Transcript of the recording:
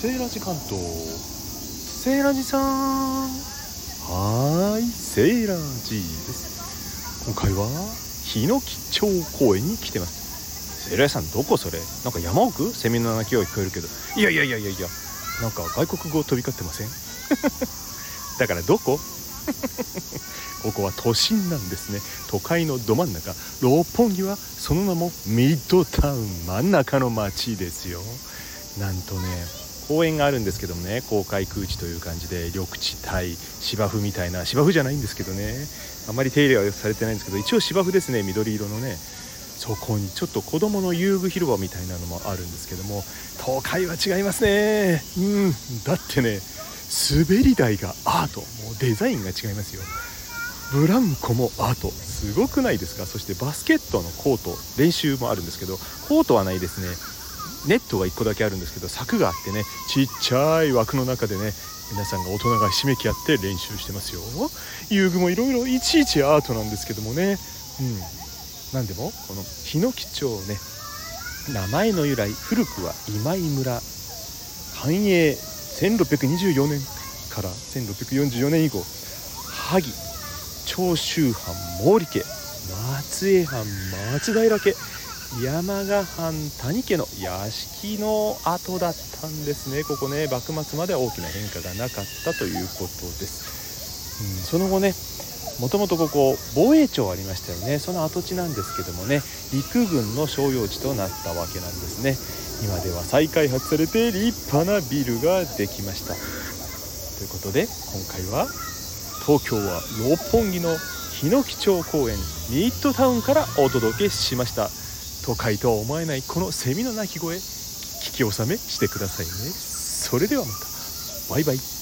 セーラジ関東セーラジさん。はーいセーラジです今回は日野吉町公園に来てます。セーラジさんどこそれ？なんか山奥？セミの鳴き声聞こえるけど。いやいやいやいやいや。なんか外国語飛び交ってません？だからどこ？ここは都心なんですね。都会のど真ん中。六本木はその名もミッドタウン。真ん中の街ですよ。なんとね公園があるんですけどもね公開空地という感じで緑地帯芝生みたいな芝生じゃないんですけどねあまり手入れはされてないんですけど一応芝生ですね緑色のね。そこにちょっと子供の遊具広場みたいなのもあるんですけども東海は違いますね。うん。だってね滑り台がアート。もうデザインが違いますよ。ブランコもアート。すごくないですか？そしてバスケットのコート。練習もあるんですけどコートはないですね。ネットが1個だけあるんですけど柵があってねちっちゃい枠の中でね皆さんが大人がひしめき合って練習してますよ。遊具もいろいろいちいちアートなんですけどもね。うん。何でもこのヒノキ町ね名前の由来古くは今井村繁栄1624年から1644年以降萩長州藩毛利家松江藩松平家山賀藩谷家の屋敷の跡だったんですね。ここね幕末までは大きな変化がなかったということです、うん、その後ねもともとここ防衛庁ありましたよね。その跡地なんですけどもね陸軍の商用地となったわけなんですね。今では再開発されて立派なビルができました。ということで今回は東京は六本木の日野木町公園ミッドタウンからお届けしました。都会とは思えないこのセミの鳴き声聞き納めしてくださいね。それではまた。バイバイ。